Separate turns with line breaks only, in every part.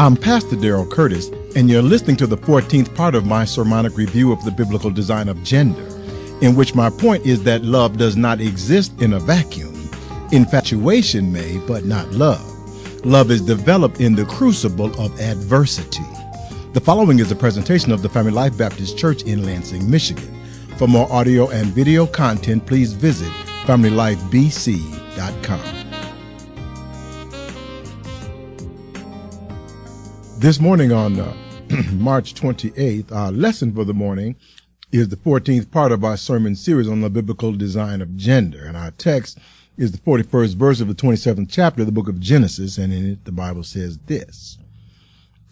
I'm Pastor Daryl Curtis, and you're listening to the 14th part of my sermonic review of the biblical design of gender, in which my point is that love does not exist in a vacuum. Infatuation may, but not love. Love is developed in the crucible of adversity. The following is a presentation of the Family Life Baptist Church in Lansing, Michigan. For more audio and video content, please visit FamilyLifeBC.com. This morning on uh, March 28th, our lesson for the morning is the 14th part of our sermon series on the biblical design of gender. And our text is the 41st verse of the 27th chapter of the book of Genesis. And in it, the Bible says this.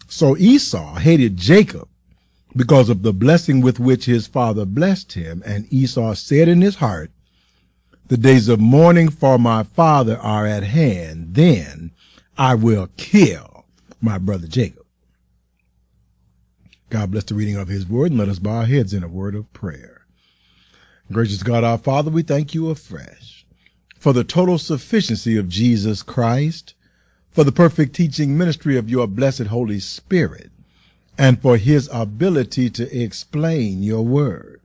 So Esau hated Jacob because of the blessing with which his father blessed him. And Esau said in his heart, the days of mourning for my father are at hand. Then I will kill my brother Jacob. God bless the reading of his word and let us bow our heads in a word of prayer. Gracious God, our Father, we thank you afresh for the total sufficiency of Jesus Christ, for the perfect teaching ministry of your blessed Holy Spirit, and for his ability to explain your word.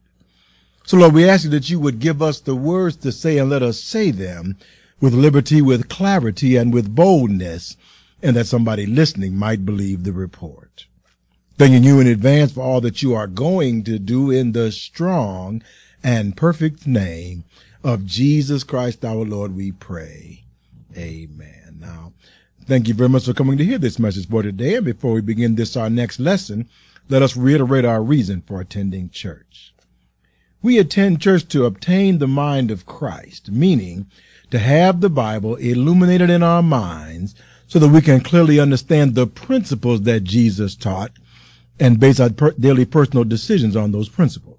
So Lord, we ask you that you would give us the words to say and let us say them with liberty, with clarity, and with boldness, and that somebody listening might believe the report. Thanking you in advance for all that you are going to do in the strong and perfect name of Jesus Christ our Lord, we pray. Amen. Now, thank you very much for coming to hear this message for today. And before we begin this, our next lesson, let us reiterate our reason for attending church. We attend church to obtain the mind of Christ, meaning to have the Bible illuminated in our minds so that we can clearly understand the principles that Jesus taught and base our per- daily personal decisions on those principles.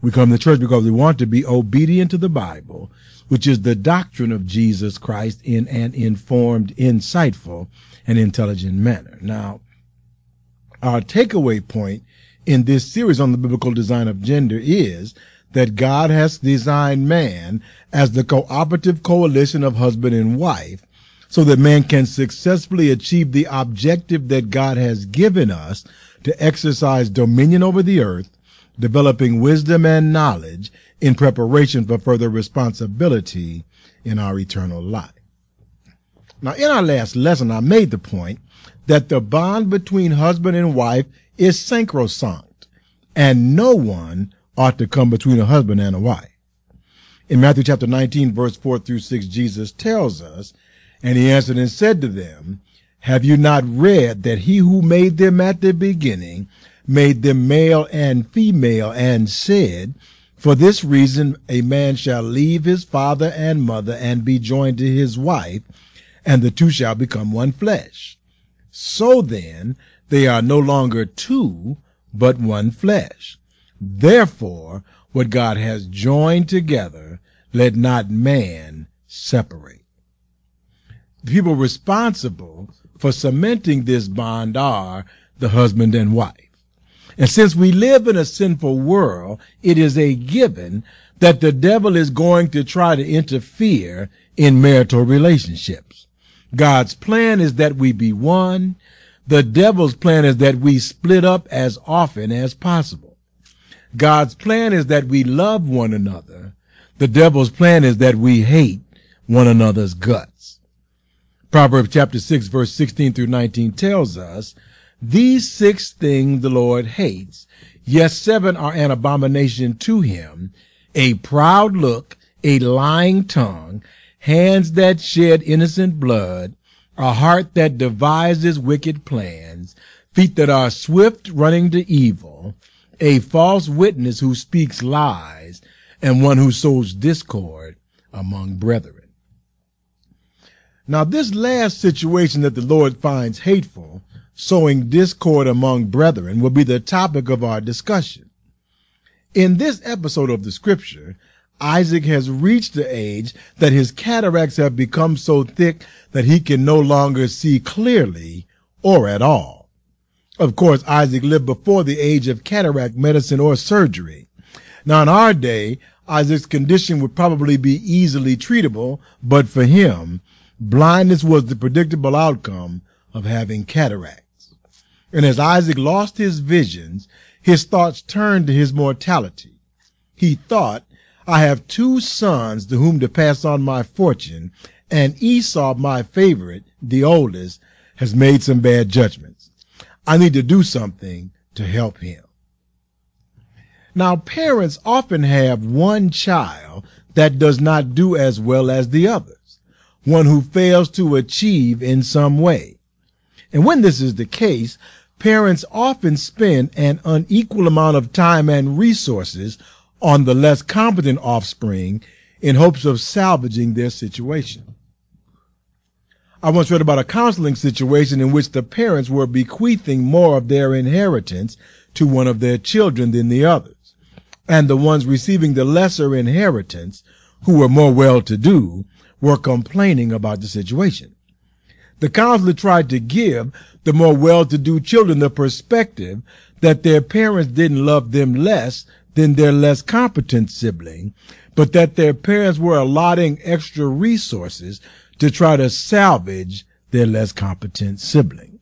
We come to church because we want to be obedient to the Bible, which is the doctrine of Jesus Christ in an informed, insightful, and intelligent manner. Now, our takeaway point in this series on the biblical design of gender is that God has designed man as the cooperative coalition of husband and wife so that man can successfully achieve the objective that God has given us to exercise dominion over the earth, developing wisdom and knowledge in preparation for further responsibility in our eternal life. Now, in our last lesson, I made the point that the bond between husband and wife is sacrosanct, and no one ought to come between a husband and a wife. In Matthew chapter 19, verse 4 through 6, Jesus tells us, and he answered and said to them, have you not read that he who made them at the beginning made them male and female and said, for this reason a man shall leave his father and mother and be joined to his wife, and the two shall become one flesh. So then they are no longer two, but one flesh. Therefore, what God has joined together, let not man separate. The people responsible for cementing this bond are the husband and wife. And since we live in a sinful world, it is a given that the devil is going to try to interfere in marital relationships. God's plan is that we be one. The devil's plan is that we split up as often as possible. God's plan is that we love one another. The devil's plan is that we hate one another's guts. Proverbs chapter 6 verse 16 through 19 tells us, these six things the Lord hates. Yes, seven are an abomination to him. A proud look, a lying tongue, hands that shed innocent blood, a heart that devises wicked plans, feet that are swift running to evil, a false witness who speaks lies, and one who sows discord among brethren. Now, this last situation that the Lord finds hateful, sowing discord among brethren, will be the topic of our discussion. In this episode of the scripture, Isaac has reached the age that his cataracts have become so thick that he can no longer see clearly or at all. Of course, Isaac lived before the age of cataract medicine or surgery. Now, in our day, Isaac's condition would probably be easily treatable, but for him, blindness was the predictable outcome of having cataracts. And as Isaac lost his visions, his thoughts turned to his mortality. He thought, I have two sons to whom to pass on my fortune, and Esau, my favorite, the oldest, has made some bad judgments. I need to do something to help him. Now, parents often have one child that does not do as well as the others, one who fails to achieve in some way. And when this is the case, parents often spend an unequal amount of time and resources on the less competent offspring in hopes of salvaging their situation. I once read about a counseling situation in which the parents were bequeathing more of their inheritance to one of their children than the others. And the ones receiving the lesser inheritance, who were more well-to-do, were complaining about the situation. The counselor tried to give the more well-to-do children the perspective that their parents didn't love them less than their less competent sibling, but that their parents were allotting extra resources to try to salvage their less competent sibling.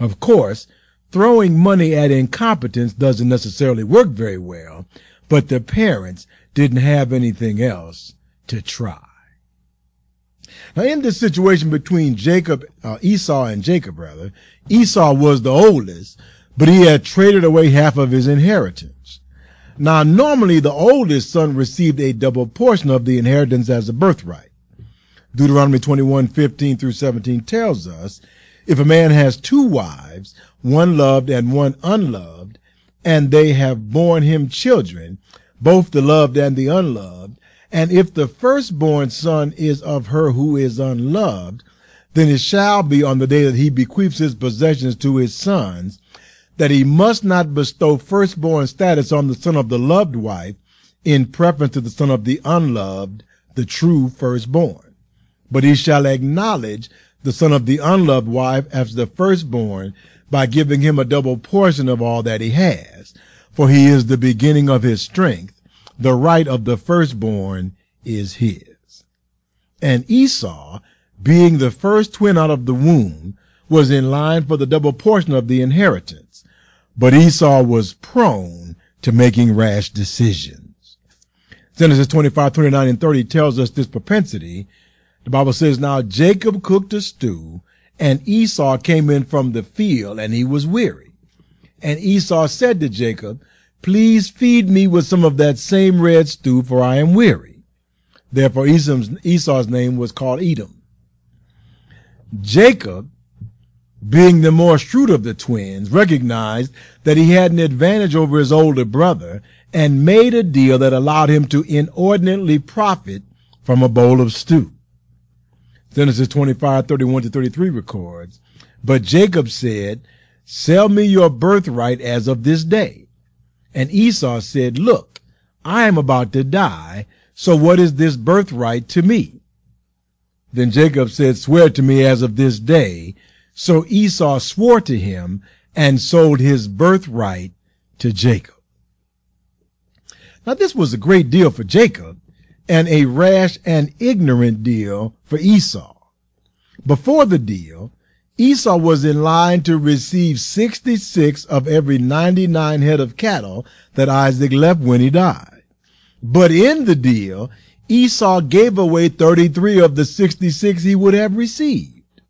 Of course, throwing money at incompetence doesn't necessarily work very well, but the parents didn't have anything else to try. Now, in this situation between Jacob, uh, Esau and Jacob, rather, Esau was the oldest, but he had traded away half of his inheritance. Now, normally the oldest son received a double portion of the inheritance as a birthright. Deuteronomy 21, 15 through 17 tells us, if a man has two wives, one loved and one unloved, and they have borne him children, both the loved and the unloved, and if the firstborn son is of her who is unloved, then it shall be on the day that he bequeaths his possessions to his sons, that he must not bestow firstborn status on the son of the loved wife in preference to the son of the unloved, the true firstborn. But he shall acknowledge the son of the unloved wife as the firstborn by giving him a double portion of all that he has. For he is the beginning of his strength. The right of the firstborn is his. And Esau, being the first twin out of the womb, was in line for the double portion of the inheritance. But Esau was prone to making rash decisions. Genesis 25, 29, and 30 tells us this propensity the Bible says, now Jacob cooked a stew and Esau came in from the field and he was weary. And Esau said to Jacob, please feed me with some of that same red stew for I am weary. Therefore Esau's, Esau's name was called Edom. Jacob, being the more shrewd of the twins, recognized that he had an advantage over his older brother and made a deal that allowed him to inordinately profit from a bowl of stew. Genesis 25, 31 to 33 records, But Jacob said, Sell me your birthright as of this day. And Esau said, Look, I am about to die, so what is this birthright to me? Then Jacob said, Swear to me as of this day. So Esau swore to him and sold his birthright to Jacob. Now this was a great deal for Jacob and a rash and ignorant deal for Esau. Before the deal, Esau was in line to receive 66 of every 99 head of cattle that Isaac left when he died. But in the deal, Esau gave away 33 of the 66 he would have received.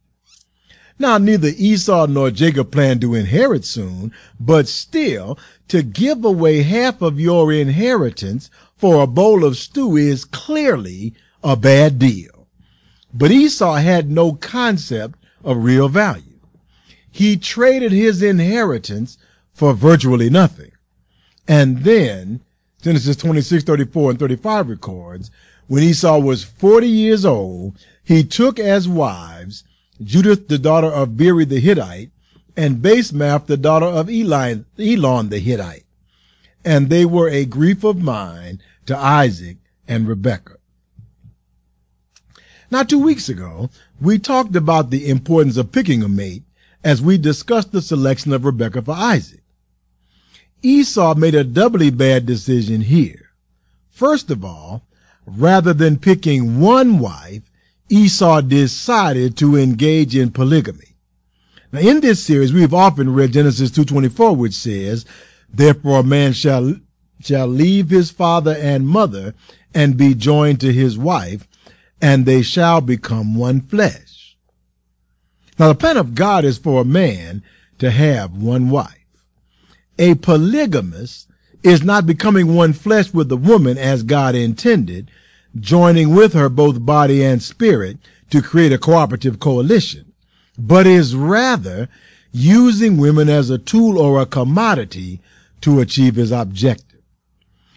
Now, neither Esau nor Jacob planned to inherit soon, but still, to give away half of your inheritance for a bowl of stew is clearly a bad deal. But Esau had no concept of real value. He traded his inheritance for virtually nothing. And then Genesis 26, 34 and 35 records, when Esau was 40 years old, he took as wives Judith, the daughter of Beeri the Hittite, and Basemath, the daughter of Eli, Elon the Hittite. And they were a grief of mind to Isaac and Rebekah. Now, two weeks ago, we talked about the importance of picking a mate as we discussed the selection of Rebekah for Isaac. Esau made a doubly bad decision here. First of all, rather than picking one wife, Esau decided to engage in polygamy. Now, in this series, we've often read Genesis 2.24, which says, Therefore a man shall, shall leave his father and mother and be joined to his wife, and they shall become one flesh. Now, the plan of God is for a man to have one wife. A polygamist is not becoming one flesh with the woman as God intended, joining with her both body and spirit to create a cooperative coalition, but is rather using women as a tool or a commodity to achieve his objective.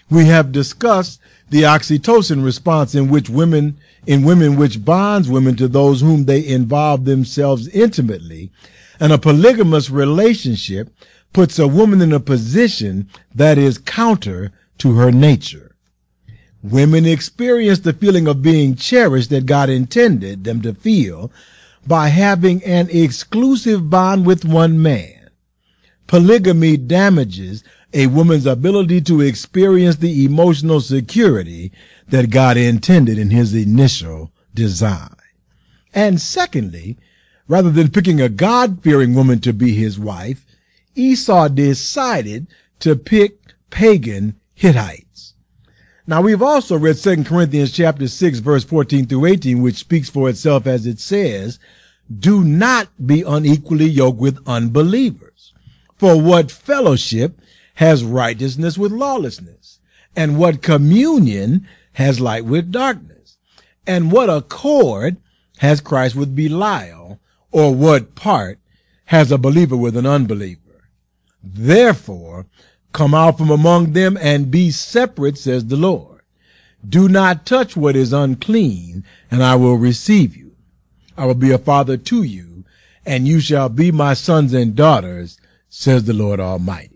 We have discussed the oxytocin response in which women, in women which bonds women to those whom they involve themselves intimately, and a polygamous relationship puts a woman in a position that is counter to her nature. Women experience the feeling of being cherished that God intended them to feel by having an exclusive bond with one man. Polygamy damages a woman's ability to experience the emotional security that God intended in his initial design. And secondly, rather than picking a God-fearing woman to be his wife, Esau decided to pick pagan Hittites. Now we've also read 2 Corinthians chapter 6 verse 14 through 18, which speaks for itself as it says, do not be unequally yoked with unbelievers. For what fellowship has righteousness with lawlessness? And what communion has light with darkness? And what accord has Christ with Belial? Or what part has a believer with an unbeliever? Therefore, come out from among them and be separate, says the Lord. Do not touch what is unclean, and I will receive you. I will be a father to you, and you shall be my sons and daughters, says the Lord Almighty.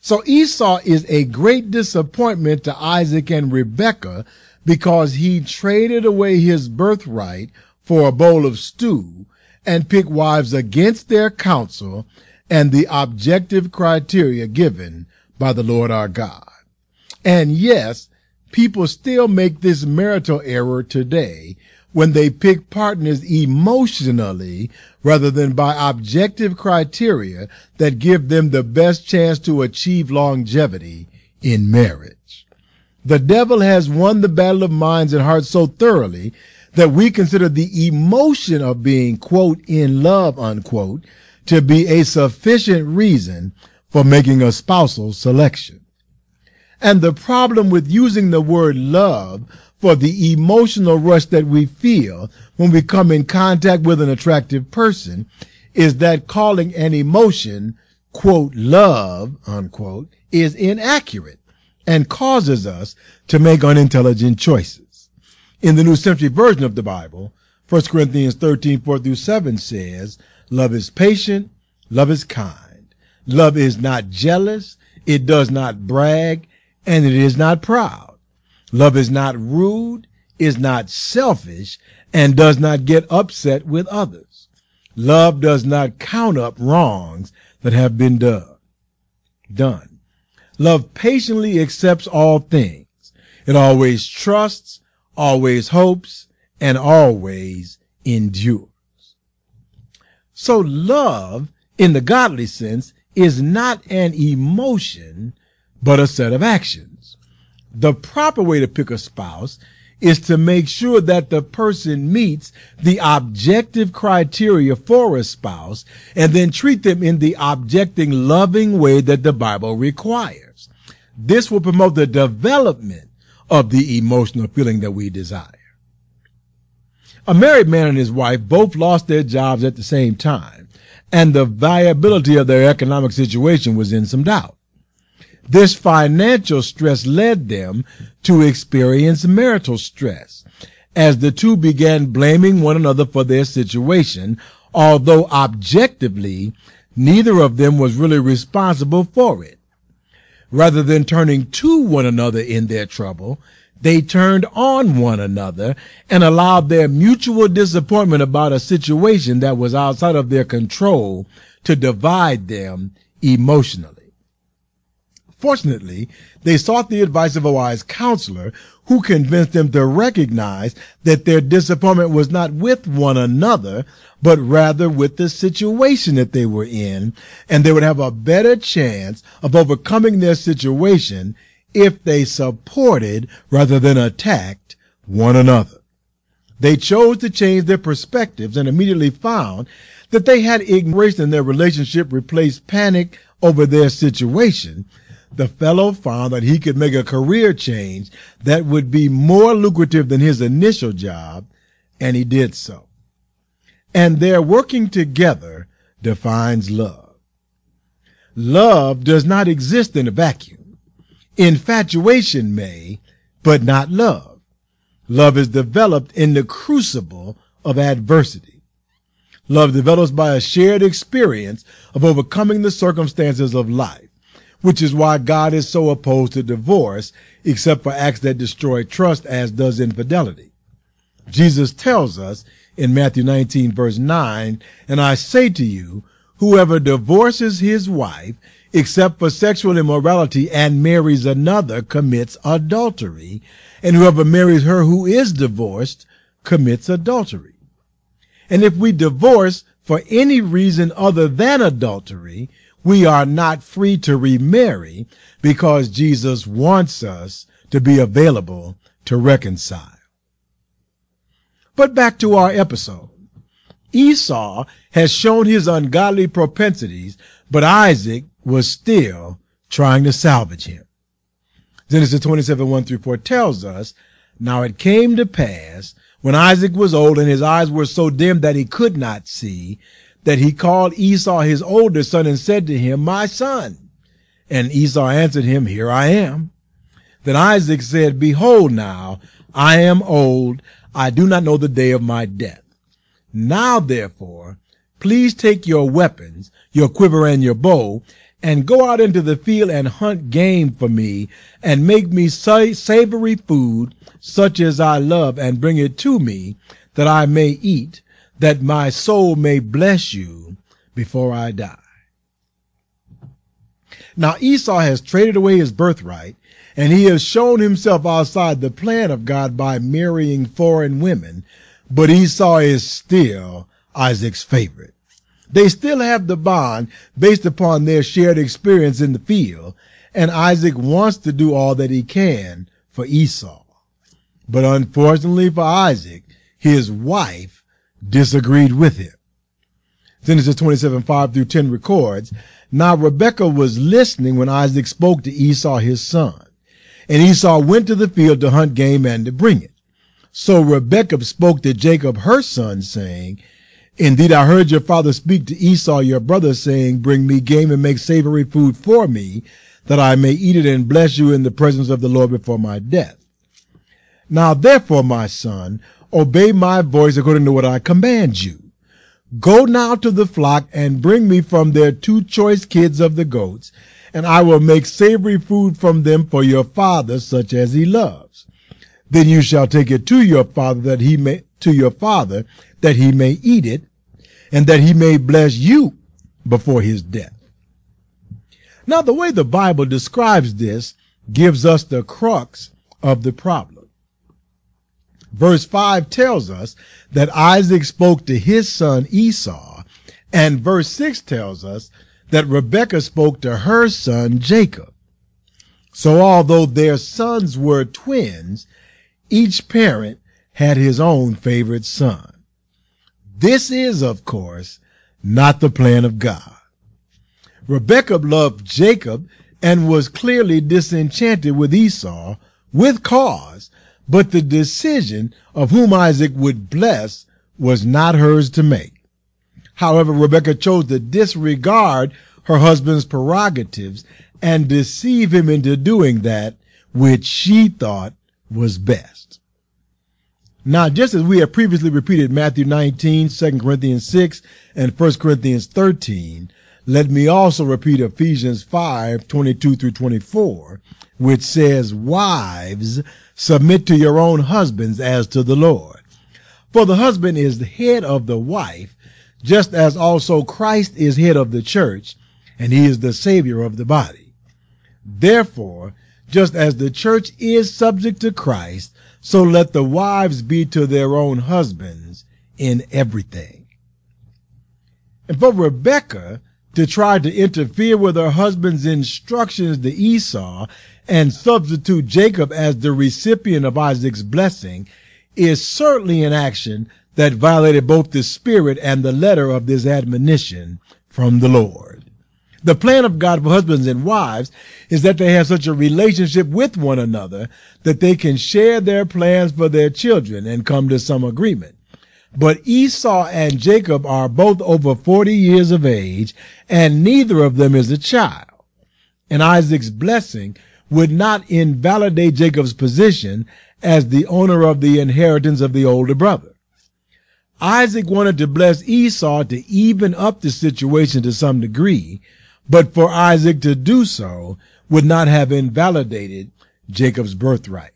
So Esau is a great disappointment to Isaac and Rebekah because he traded away his birthright for a bowl of stew and picked wives against their counsel and the objective criteria given by the Lord our God. And yes, people still make this marital error today when they pick partners emotionally rather than by objective criteria that give them the best chance to achieve longevity in marriage. The devil has won the battle of minds and hearts so thoroughly that we consider the emotion of being, quote, in love, unquote, to be a sufficient reason for making a spousal selection. And the problem with using the word love for the emotional rush that we feel when we come in contact with an attractive person is that calling an emotion, quote, love, unquote, is inaccurate and causes us to make unintelligent choices. In the New Century Version of the Bible, 1 Corinthians 13, 4 through 7 says, Love is patient. Love is kind. Love is not jealous. It does not brag and it is not proud. Love is not rude, is not selfish, and does not get upset with others. Love does not count up wrongs that have been done. Done. Love patiently accepts all things. It always trusts, always hopes, and always endures. So love, in the godly sense, is not an emotion, but a set of actions. The proper way to pick a spouse is to make sure that the person meets the objective criteria for a spouse and then treat them in the objecting loving way that the Bible requires. This will promote the development of the emotional feeling that we desire. A married man and his wife both lost their jobs at the same time, and the viability of their economic situation was in some doubt. This financial stress led them to experience marital stress as the two began blaming one another for their situation, although objectively, neither of them was really responsible for it. Rather than turning to one another in their trouble, they turned on one another and allowed their mutual disappointment about a situation that was outside of their control to divide them emotionally. Fortunately, they sought the advice of a wise counselor who convinced them to recognize that their disappointment was not with one another, but rather with the situation that they were in, and they would have a better chance of overcoming their situation if they supported rather than attacked one another. They chose to change their perspectives and immediately found that they had ignorance in their relationship replaced panic over their situation. The fellow found that he could make a career change that would be more lucrative than his initial job, and he did so. And their working together defines love. Love does not exist in a vacuum. Infatuation may, but not love. Love is developed in the crucible of adversity. Love develops by a shared experience of overcoming the circumstances of life, which is why God is so opposed to divorce, except for acts that destroy trust, as does infidelity. Jesus tells us in Matthew 19 verse 9, and I say to you, whoever divorces his wife except for sexual immorality and marries another commits adultery, and whoever marries her who is divorced commits adultery. And if we divorce for any reason other than adultery, we are not free to remarry because Jesus wants us to be available to reconcile. But back to our episode. Esau has shown his ungodly propensities, but Isaac was still trying to salvage him. Genesis 27, 1 through 4 tells us, Now it came to pass, when Isaac was old and his eyes were so dim that he could not see, that he called Esau his older son and said to him, My son. And Esau answered him, Here I am. Then Isaac said, Behold now, I am old. I do not know the day of my death. Now therefore, please take your weapons, your quiver and your bow, and go out into the field and hunt game for me and make me savory food such as I love and bring it to me that I may eat, that my soul may bless you before I die. Now Esau has traded away his birthright and he has shown himself outside the plan of God by marrying foreign women, but Esau is still Isaac's favorite. They still have the bond based upon their shared experience in the field, and Isaac wants to do all that he can for Esau. But unfortunately for Isaac, his wife disagreed with him. Genesis 27, 5 through 10 records, Now Rebekah was listening when Isaac spoke to Esau his son. And Esau went to the field to hunt game and to bring it. So Rebekah spoke to Jacob her son, saying, Indeed, I heard your father speak to Esau, your brother, saying, Bring me game and make savory food for me, that I may eat it and bless you in the presence of the Lord before my death. Now therefore, my son, obey my voice according to what I command you. Go now to the flock and bring me from there two choice kids of the goats, and I will make savory food from them for your father, such as he loves. Then you shall take it to your father that he may, to your father, that he may eat it, and that he may bless you before his death. Now, the way the Bible describes this gives us the crux of the problem. Verse 5 tells us that Isaac spoke to his son Esau, and verse 6 tells us that Rebekah spoke to her son Jacob. So although their sons were twins, each parent had his own favorite son. This is, of course, not the plan of God. Rebekah loved Jacob and was clearly disenchanted with Esau with cause, but the decision of whom Isaac would bless was not hers to make. However, Rebekah chose to disregard her husband's prerogatives and deceive him into doing that which she thought was best. Now, just as we have previously repeated Matthew 19, 2 Corinthians 6, and 1 Corinthians 13, let me also repeat Ephesians 5, 22 through 24, which says, Wives, submit to your own husbands as to the Lord. For the husband is the head of the wife, just as also Christ is head of the church, and he is the savior of the body. Therefore, just as the church is subject to Christ, so let the wives be to their own husbands in everything. And for Rebekah to try to interfere with her husband's instructions to Esau and substitute Jacob as the recipient of Isaac's blessing is certainly an action that violated both the spirit and the letter of this admonition from the Lord. The plan of God for husbands and wives is that they have such a relationship with one another that they can share their plans for their children and come to some agreement. But Esau and Jacob are both over 40 years of age and neither of them is a child. And Isaac's blessing would not invalidate Jacob's position as the owner of the inheritance of the older brother. Isaac wanted to bless Esau to even up the situation to some degree, but for Isaac to do so would not have invalidated Jacob's birthright.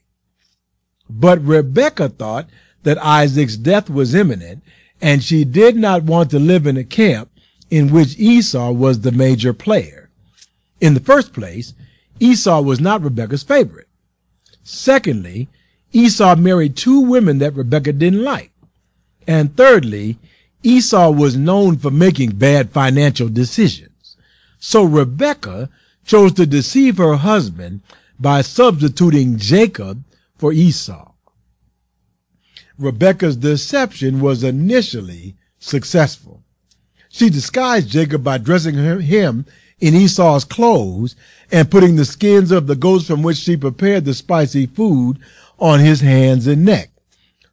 But Rebekah thought that Isaac's death was imminent, and she did not want to live in a camp in which Esau was the major player. In the first place, Esau was not Rebekah's favorite. Secondly, Esau married two women that Rebekah didn't like. And thirdly, Esau was known for making bad financial decisions. So Rebekah chose to deceive her husband by substituting Jacob for Esau. Rebekah's deception was initially successful. She disguised Jacob by dressing him in Esau's clothes and putting the skins of the goats from which she prepared the spicy food on his hands and neck.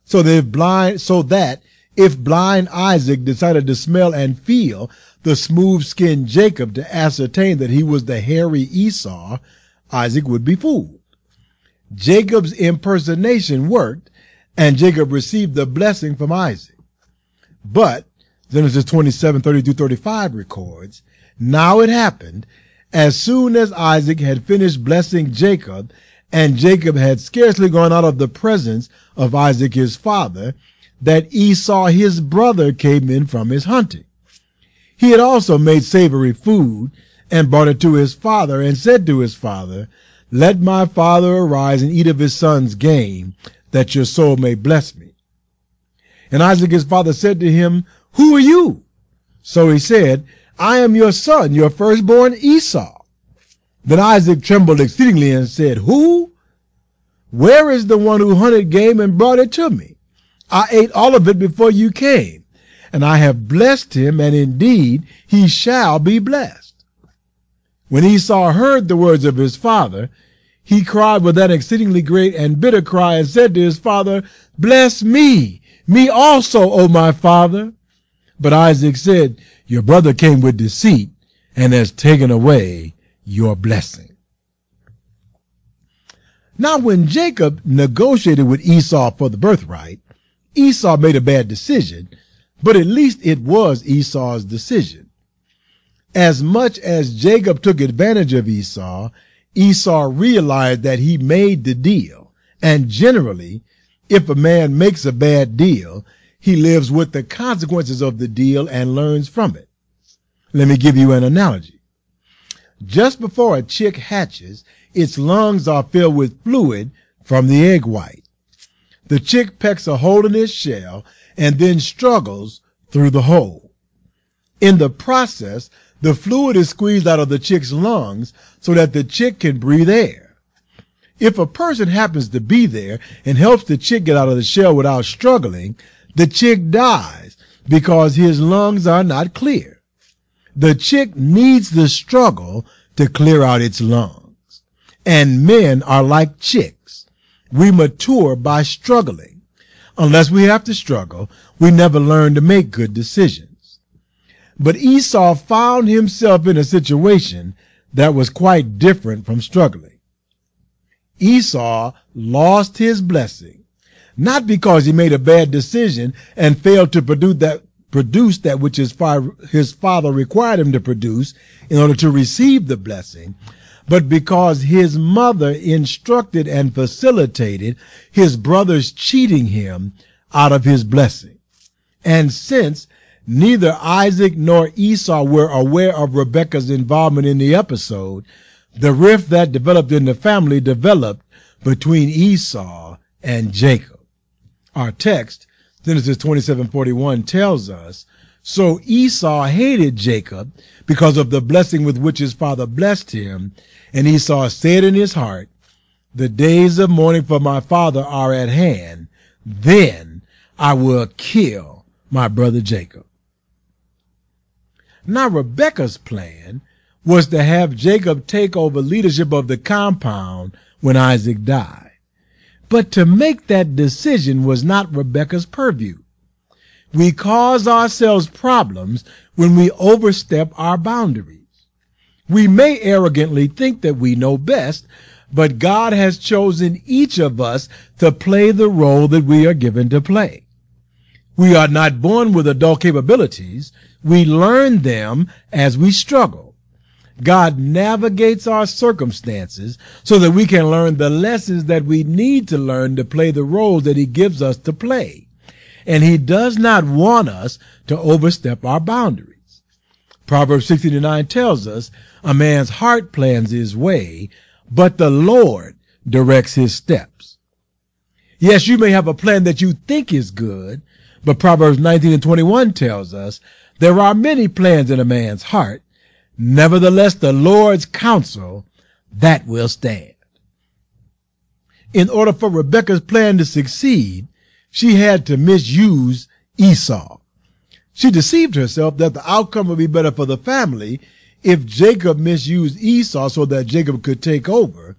So that blind, so that if blind Isaac decided to smell and feel the smooth skinned Jacob to ascertain that he was the hairy Esau, Isaac would be fooled. Jacob's impersonation worked and Jacob received the blessing from Isaac. But Genesis 27, 30 through 35 records, now it happened as soon as Isaac had finished blessing Jacob and Jacob had scarcely gone out of the presence of Isaac his father, that Esau his brother came in from his hunting. He had also made savory food and brought it to his father and said to his father, Let my father arise and eat of his son's game, that your soul may bless me. And Isaac his father said to him, Who are you? So he said, I am your son, your firstborn Esau. Then Isaac trembled exceedingly and said, Who? Where is the one who hunted game and brought it to me? I ate all of it before you came, and I have blessed him, and indeed he shall be blessed. When Esau heard the words of his father, he cried with an exceedingly great and bitter cry and said to his father, Bless me, me also, O my father. But Isaac said, Your brother came with deceit and has taken away your blessing. Now, when Jacob negotiated with Esau for the birthright, Esau made a bad decision, but at least it was Esau's decision. As much as Jacob took advantage of Esau, Esau realized that he made the deal. And generally, if a man makes a bad deal, he lives with the consequences of the deal and learns from it. Let me give you an analogy. Just before a chick hatches, its lungs are filled with fluid from the egg white. The chick pecks a hole in its shell and then struggles through the hole. In the process, the fluid is squeezed out of the chick's lungs so that the chick can breathe air. If a person happens to be there and helps the chick get out of the shell without struggling, the chick dies because his lungs are not clear. The chick needs the struggle to clear out its lungs. And men are like chicks. We mature by struggling. Unless we have to struggle, we never learn to make good decisions. But Esau found himself in a situation that was quite different from struggling. Esau lost his blessing, not because he made a bad decision and failed to produce that, produce that which his, his father required him to produce in order to receive the blessing, but because his mother instructed and facilitated his brothers cheating him out of his blessing. And since Neither Isaac nor Esau were aware of Rebekah's involvement in the episode. The rift that developed in the family developed between Esau and Jacob. Our text, Genesis 27:41 tells us, so Esau hated Jacob because of the blessing with which his father blessed him, and Esau said in his heart, the days of mourning for my father are at hand, then I will kill my brother Jacob. Now Rebekah's plan was to have Jacob take over leadership of the compound when Isaac died. But to make that decision was not Rebecca's purview. We cause ourselves problems when we overstep our boundaries. We may arrogantly think that we know best, but God has chosen each of us to play the role that we are given to play. We are not born with adult capabilities. We learn them as we struggle. God navigates our circumstances so that we can learn the lessons that we need to learn to play the roles that he gives us to play. And he does not want us to overstep our boundaries. Proverbs 69 tells us a man's heart plans his way, but the Lord directs his steps. Yes, you may have a plan that you think is good, but Proverbs 19 and 21 tells us there are many plans in a man's heart. Nevertheless, the Lord's counsel, that will stand. In order for Rebekah's plan to succeed, she had to misuse Esau. She deceived herself that the outcome would be better for the family if Jacob misused Esau so that Jacob could take over.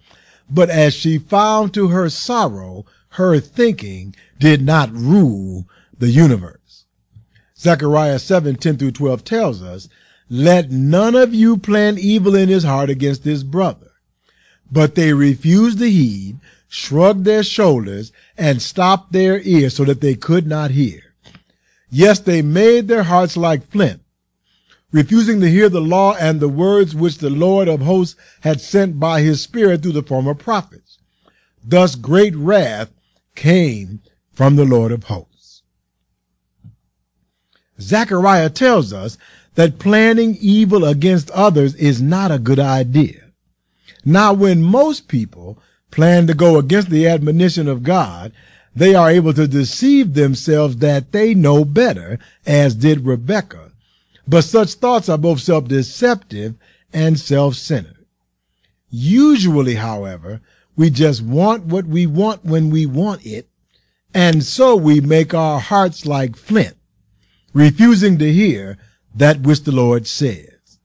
But as she found to her sorrow, her thinking did not rule the universe. Zechariah 7, 10 through 12 tells us, let none of you plan evil in his heart against his brother. But they refused to heed, shrugged their shoulders, and stopped their ears so that they could not hear. Yes, they made their hearts like flint, refusing to hear the law and the words which the Lord of hosts had sent by his spirit through the former prophets. Thus great wrath came from the Lord of hosts. Zechariah tells us that planning evil against others is not a good idea. Now, when most people plan to go against the admonition of God, they are able to deceive themselves that they know better, as did Rebecca. But such thoughts are both self-deceptive and self-centered. Usually, however, we just want what we want when we want it, and so we make our hearts like flint refusing to hear that which the Lord says.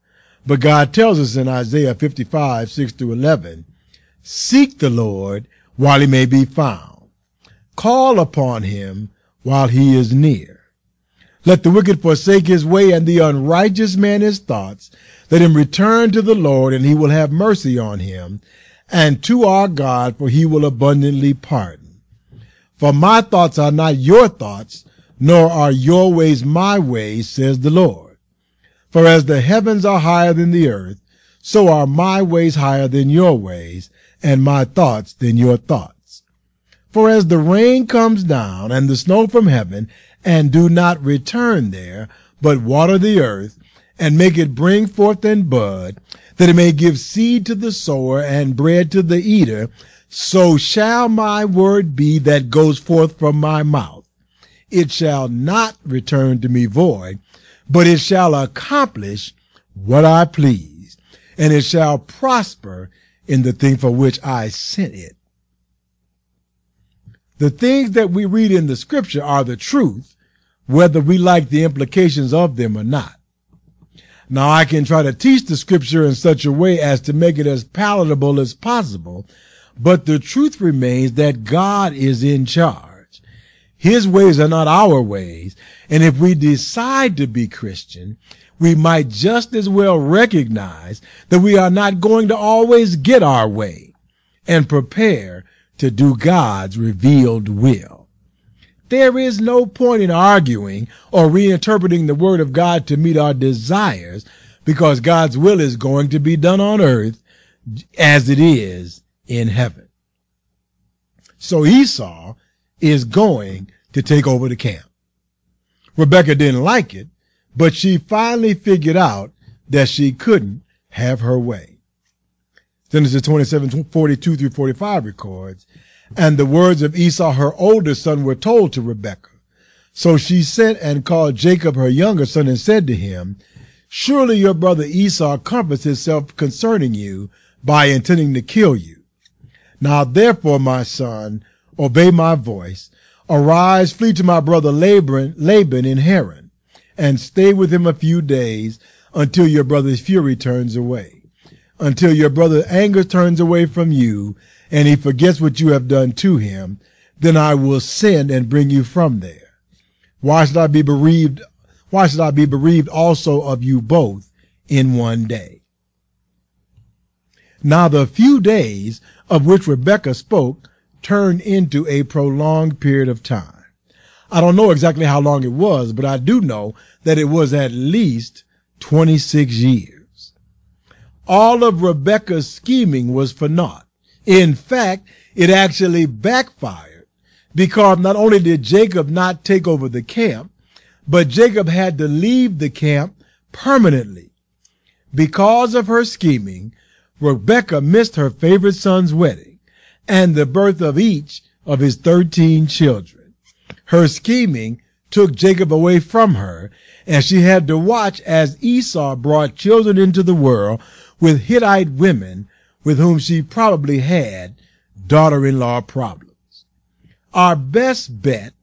But God tells us in Isaiah 55, 6 through 11, seek the Lord while he may be found. Call upon him while he is near. Let the wicked forsake his way and the unrighteous man his thoughts. Let him return to the Lord and he will have mercy on him and to our God for he will abundantly pardon. For my thoughts are not your thoughts, nor are your ways my ways, says the Lord. For as the heavens are higher than the earth, so are my ways higher than your ways, and my thoughts than your thoughts. For as the rain comes down and the snow from heaven, and do not return there, but water the earth, and make it bring forth and bud, that it may give seed to the sower and bread to the eater, so shall my word be that goes forth from my mouth it shall not return to me void, but it shall accomplish what I please, and it shall prosper in the thing for which I sent it. The things that we read in the scripture are the truth, whether we like the implications of them or not. Now I can try to teach the scripture in such a way as to make it as palatable as possible, but the truth remains that God is in charge. His ways are not our ways. And if we decide to be Christian, we might just as well recognize that we are not going to always get our way and prepare to do God's revealed will. There is no point in arguing or reinterpreting the word of God to meet our desires because God's will is going to be done on earth as it is in heaven. So Esau is going to take over the camp. Rebecca didn't like it, but she finally figured out that she couldn't have her way. Genesis 27, 42 through 45 records, and the words of Esau, her older son, were told to Rebekah. So she sent and called Jacob, her younger son, and said to him, Surely your brother Esau comforts himself concerning you by intending to kill you. Now therefore, my son, obey my voice. Arise, flee to my brother Laban, Laban in Haran, and stay with him a few days until your brother's fury turns away, until your brother's anger turns away from you, and he forgets what you have done to him. Then I will send and bring you from there. Why should I be bereaved? Why should I be bereaved also of you both in one day? Now the few days of which Rebekah spoke turned into a prolonged period of time. I don't know exactly how long it was, but I do know that it was at least 26 years. All of Rebecca's scheming was for naught. In fact, it actually backfired because not only did Jacob not take over the camp, but Jacob had to leave the camp permanently. Because of her scheming, Rebecca missed her favorite son's wedding and the birth of each of his 13 children. Her scheming took Jacob away from her, and she had to watch as Esau brought children into the world with Hittite women with whom she probably had daughter-in-law problems. Our best bet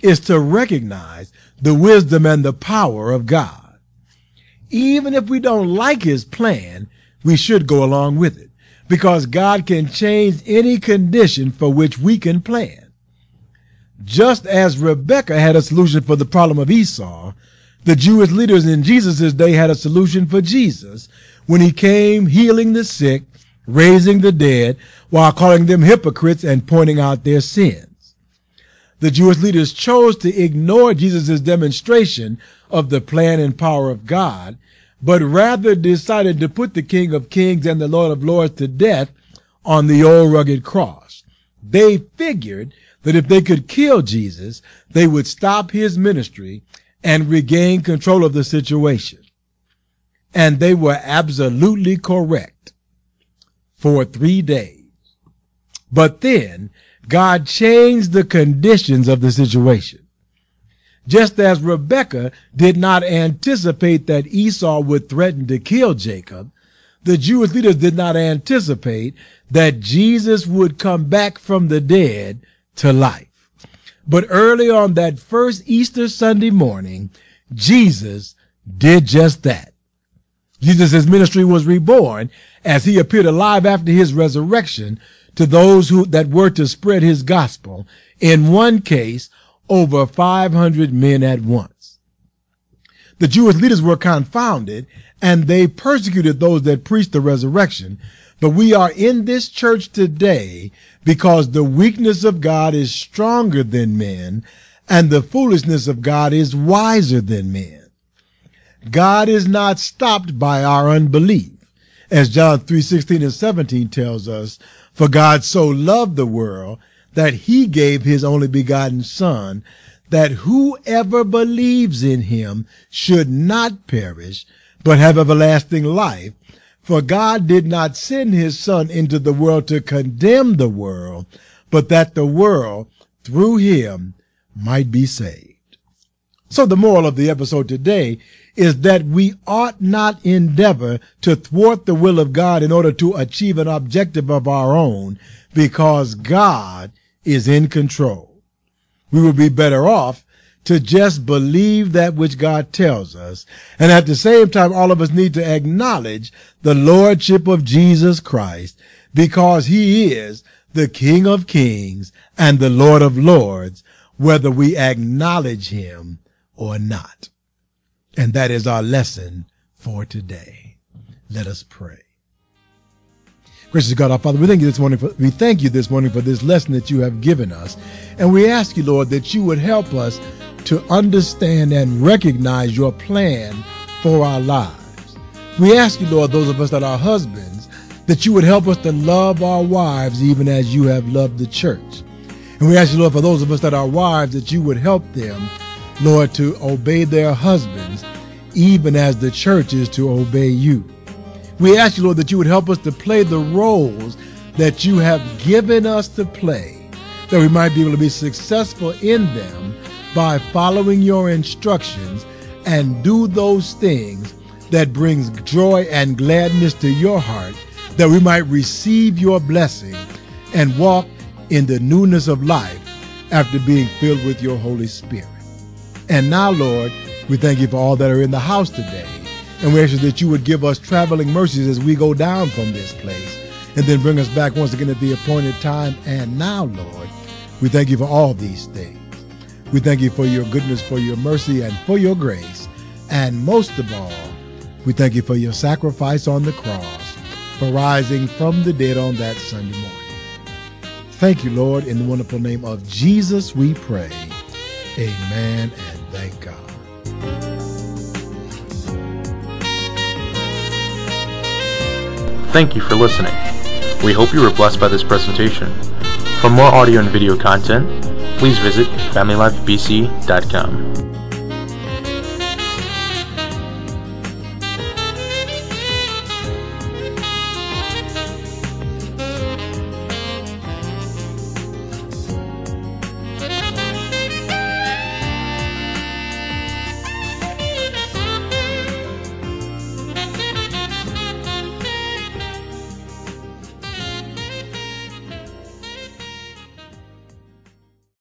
is to recognize the wisdom and the power of God. Even if we don't like his plan, we should go along with it because God can change any condition for which we can plan. Just as Rebekah had a solution for the problem of Esau, the Jewish leaders in Jesus' day had a solution for Jesus when he came healing the sick, raising the dead, while calling them hypocrites and pointing out their sins. The Jewish leaders chose to ignore Jesus' demonstration of the plan and power of God but rather decided to put the King of Kings and the Lord of Lords to death on the old rugged cross. They figured that if they could kill Jesus, they would stop his ministry and regain control of the situation. And they were absolutely correct for three days. But then God changed the conditions of the situation just as Rebekah did not anticipate that Esau would threaten to kill Jacob, the Jewish leaders did not anticipate that Jesus would come back from the dead to life. But early on that first Easter Sunday morning, Jesus did just that. Jesus' ministry was reborn as he appeared alive after his resurrection to those who that were to spread his gospel. In one case, over 500 men at once. The Jewish leaders were confounded and they persecuted those that preached the resurrection. But we are in this church today because the weakness of God is stronger than men and the foolishness of God is wiser than men. God is not stopped by our unbelief. As John 3, 16 and 17 tells us, for God so loved the world that he gave his only begotten son, that whoever believes in him should not perish, but have everlasting life. For God did not send his son into the world to condemn the world, but that the world through him might be saved. So the moral of the episode today is that we ought not endeavor to thwart the will of God in order to achieve an objective of our own because God is in control. We will be better off to just believe that which God tells us. And at the same time, all of us need to acknowledge the Lordship of Jesus Christ because he is the King of Kings and the Lord of Lords, whether we acknowledge him or not. And that is our lesson for today. Let us pray. Gracious God, our Father, we thank you this morning for, we thank you this morning for this lesson that you have given us. And we ask you, Lord, that you would help us to understand and recognize your plan for our lives. We ask you, Lord, those of us that are husbands, that you would help us to love our wives even as you have loved the church. And we ask you, Lord, for those of us that are wives, that you would help them, Lord, to obey their husbands, even as the church is to obey you. We ask you, Lord, that you would help us to play the roles that you have given us to play, that we might be able to be successful in them by following your instructions and do those things that brings joy and gladness to your heart, that we might receive your blessing and walk in the newness of life after being filled with your Holy Spirit. And now, Lord, we thank you for all that are in the house today. And we ask you that you would give us traveling mercies as we go down from this place and then bring us back once again at the appointed time. And now, Lord, we thank you for all these things. We thank you for your goodness, for your mercy, and for your grace. And most of all, we thank you for your sacrifice on the cross, for rising from the dead on that Sunday morning. Thank you, Lord. In the wonderful name of Jesus, we pray. Amen
Thank you for listening. We hope you were blessed by this presentation. For more audio and video content, please visit FamilyLifeBC.com.